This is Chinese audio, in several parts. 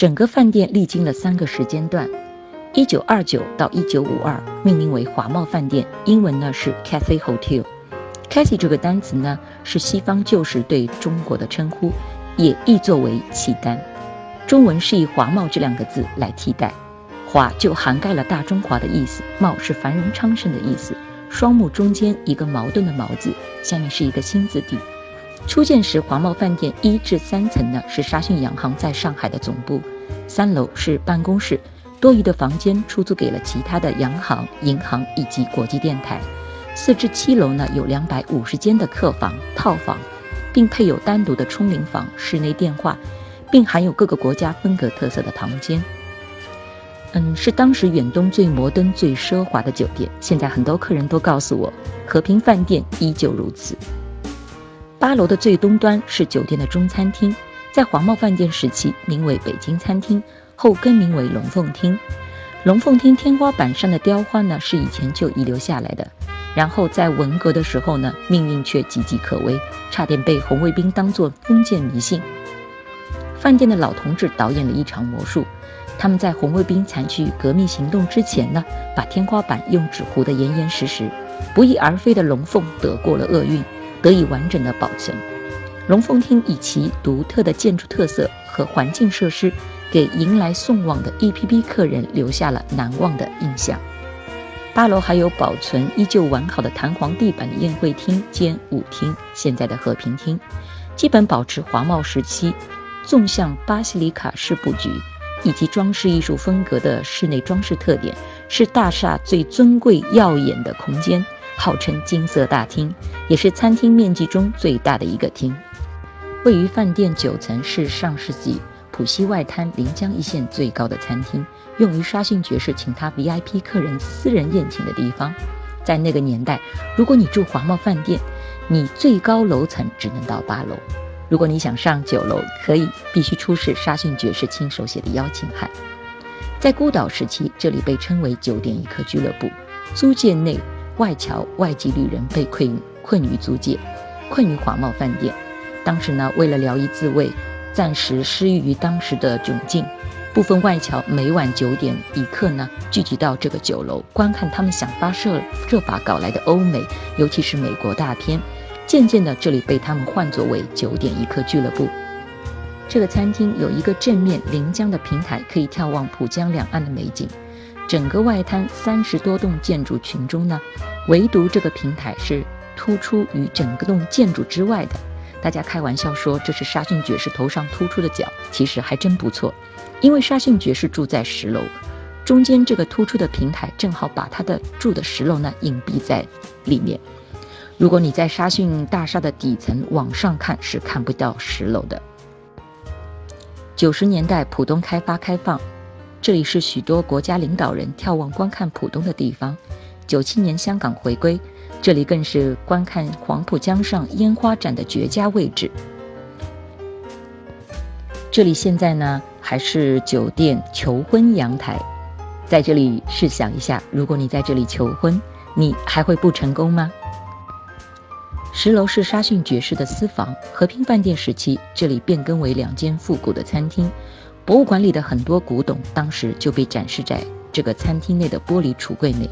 整个饭店历经了三个时间段：一九二九到一九五二，命名为华茂饭店，英文呢是 Cathay Hotel。Cathay 这个单词呢是西方旧时对中国的称呼，也译作为契丹。中文是以华茂这两个字来替代，华就涵盖了大中华的意思，茂是繁荣昌盛的意思。双目中间一个矛盾的矛字，下面是一个心字底。初建时，华茂饭店一至三层呢是沙逊洋行在上海的总部，三楼是办公室，多余的房间出租给了其他的洋行、银行以及国际电台。四至七楼呢有两百五十间的客房、套房，并配有单独的冲淋房、室内电话，并含有各个国家风格特色的堂间。嗯，是当时远东最摩登、最奢华的酒店。现在很多客人都告诉我，和平饭店依旧如此。八楼的最东端是酒店的中餐厅，在黄茂饭店时期名为北京餐厅，后更名为龙凤厅。龙凤厅天花板上的雕花呢，是以前就遗留下来的。然后在文革的时候呢，命运却岌岌可危，差点被红卫兵当作封建迷信。饭店的老同志导演了一场魔术。他们在红卫兵采取革命行动之前呢，把天花板用纸糊得严严实实，不翼而飞的龙凤得过了厄运，得以完整的保存。龙凤厅以其独特的建筑特色和环境设施，给迎来送往的一批批客人留下了难忘的印象。八楼还有保存依旧完好的弹簧地板的宴会厅兼舞厅，现在的和平厅，基本保持华茂时期纵向巴西里卡式布局。以及装饰艺术风格的室内装饰特点，是大厦最尊贵耀眼的空间，号称金色大厅，也是餐厅面积中最大的一个厅。位于饭店九层，是上世纪浦西外滩临江一线最高的餐厅，用于沙逊爵士请他 VIP 客人私人宴请的地方。在那个年代，如果你住华贸饭店，你最高楼层只能到八楼。如果你想上九楼，可以必须出示沙逊爵士亲手写的邀请函。在孤岛时期，这里被称为酒店一刻俱乐部。租界内外侨外籍旅人被困困于租界，困于华贸饭店。当时呢，为了聊以自慰，暂时失忆于当时的窘境，部分外侨每晚九点一刻呢，聚集到这个酒楼，观看他们想方设设法搞来的欧美，尤其是美国大片。渐渐的，这里被他们唤作为九点一刻俱乐部。这个餐厅有一个正面临江的平台，可以眺望浦江两岸的美景。整个外滩三十多栋建筑群中呢，唯独这个平台是突出于整个栋建筑之外的。大家开玩笑说这是沙逊爵士头上突出的角，其实还真不错。因为沙逊爵士住在十楼，中间这个突出的平台正好把他的住的十楼呢隐蔽在里面。如果你在沙逊大厦的底层往上看，是看不到十楼的。九十年代浦东开发开放，这里是许多国家领导人眺望观看浦东的地方。九七年香港回归，这里更是观看黄浦江上烟花展的绝佳位置。这里现在呢还是酒店求婚阳台，在这里试想一下，如果你在这里求婚，你还会不成功吗？十楼是沙逊爵士的私房。和平饭店时期，这里变更为两间复古的餐厅。博物馆里的很多古董，当时就被展示在这个餐厅内的玻璃橱柜内。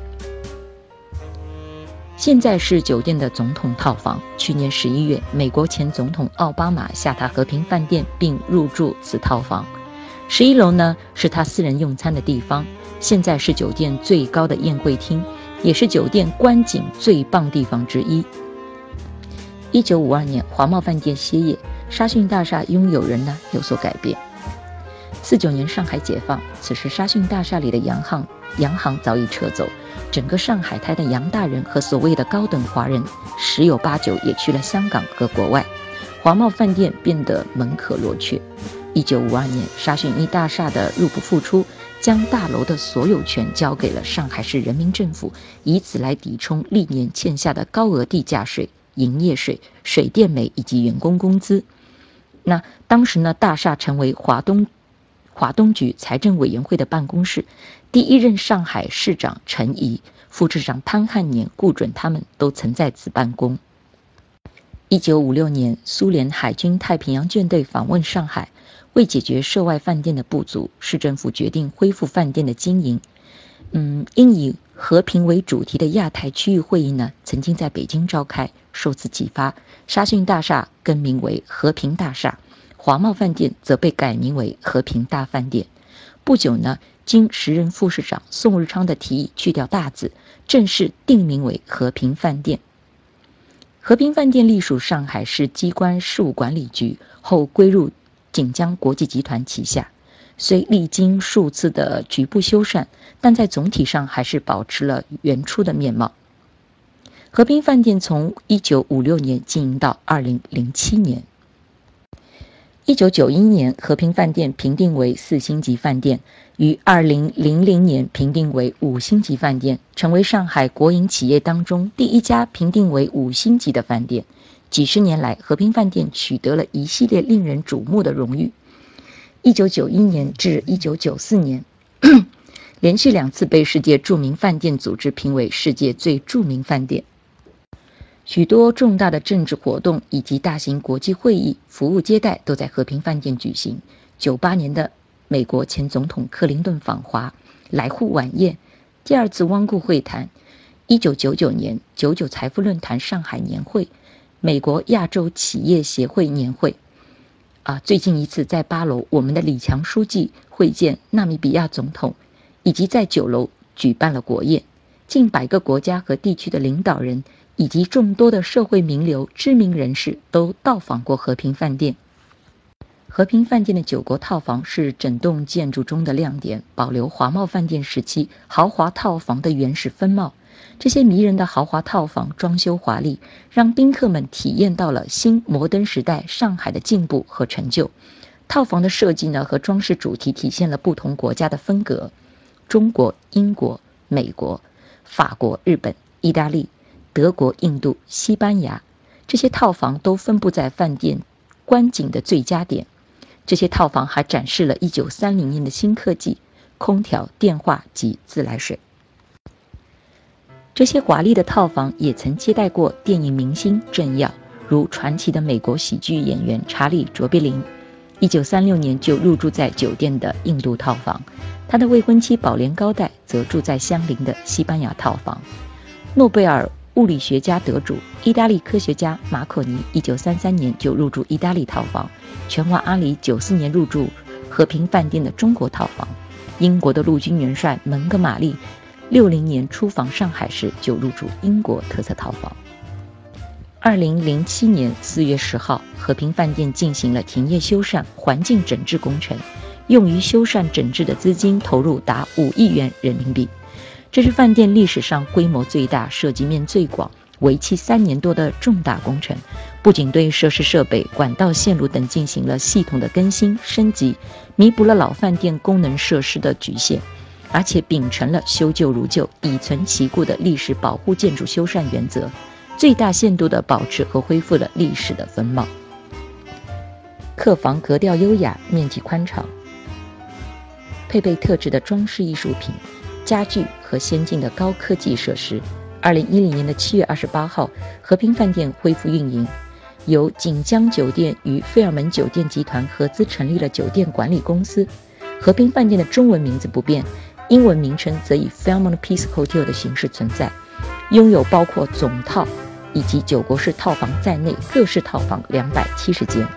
现在是酒店的总统套房。去年十一月，美国前总统奥巴马下榻和平饭店，并入住此套房。十一楼呢，是他私人用餐的地方。现在是酒店最高的宴会厅，也是酒店观景最棒地方之一。一九五二年，华贸饭店歇业，沙逊大厦拥有人呢有所改变。四九年上海解放，此时沙逊大厦里的洋行洋行早已撤走，整个上海滩的洋大人和所谓的高等华人，十有八九也去了香港和国外，华茂饭店变得门可罗雀。一九五二年，沙逊一大厦的入不敷出，将大楼的所有权交给了上海市人民政府，以此来抵充历年欠下的高额地价税。营业税、水电煤以及员工工资。那当时呢，大厦成为华东华东局财政委员会的办公室。第一任上海市长陈仪、副市长潘汉年、顾准他们都曾在此办公。一九五六年，苏联海军太平洋舰队访问上海，为解决涉外饭店的不足，市政府决定恢复饭店的经营。嗯，因以和平为主题的亚太区域会议呢，曾经在北京召开。受此启发，沙逊大厦更名为和平大厦，华茂饭店则被改名为和平大饭店。不久呢，经时任副市长宋日昌的提议，去掉大字，正式定名为和平饭店。和平饭店隶属上海市机关事务管理局，后归入锦江国际集团旗下。虽历经数次的局部修缮，但在总体上还是保持了原初的面貌。和平饭店从1956年经营到2007年。1991年，和平饭店评定为四星级饭店，于2000年评定为五星级饭店，成为上海国营企业当中第一家评定为五星级的饭店。几十年来，和平饭店取得了一系列令人瞩目的荣誉。1991年至1994年，连续两次被世界著名饭店组织评为世界最著名饭店。许多重大的政治活动以及大型国际会议、服务接待都在和平饭店举行。九八年的美国前总统克林顿访华，来沪晚宴，第二次汪顾会谈。一九九九年九九财富论坛上海年会，美国亚洲企业协会年会。啊，最近一次在八楼，我们的李强书记会见纳米比亚总统，以及在九楼举办了国宴，近百个国家和地区的领导人。以及众多的社会名流、知名人士都到访过和平饭店。和平饭店的九国套房是整栋建筑中的亮点，保留华茂饭店时期豪华套房的原始风貌。这些迷人的豪华套房装修华丽，让宾客们体验到了新摩登时代上海的进步和成就。套房的设计呢和装饰主题体现了不同国家的风格：中国、英国、美国、法国、日本、意大利。德国、印度、西班牙，这些套房都分布在饭店观景的最佳点。这些套房还展示了1930年的新科技：空调、电话及自来水。这些华丽的套房也曾接待过电影明星政要，如传奇的美国喜剧演员查理·卓别林。1936年就入住在酒店的印度套房，他的未婚妻宝莲高代则住在相邻的西班牙套房。诺贝尔。物理学家得主、意大利科学家马可尼，一九三三年就入住意大利套房；拳王阿里九四年入住和平饭店的中国套房；英国的陆军元帅蒙哥马利，六零年出访上海时就入住英国特色套房。二零零七年四月十号，和平饭店进行了停业修缮、环境整治工程，用于修缮整治的资金投入达五亿元人民币。这是饭店历史上规模最大、涉及面最广、为期三年多的重大工程，不仅对设施设备、管道线路等进行了系统的更新升级，弥补了老饭店功能设施的局限，而且秉承了修旧如旧、以存其故的历史保护建筑修缮原则，最大限度地保持和恢复了历史的风貌。客房格调优雅，面积宽敞，配备特制的装饰艺术品。家具和先进的高科技设施。二零一零年的七月二十八号，和平饭店恢复运营，由锦江酒店与费尔门酒店集团合资成立了酒店管理公司。和平饭店的中文名字不变，英文名称则以 Fairmont Peace Hotel 的形式存在，拥有包括总套以及九国式套房在内各式套房两百七十间。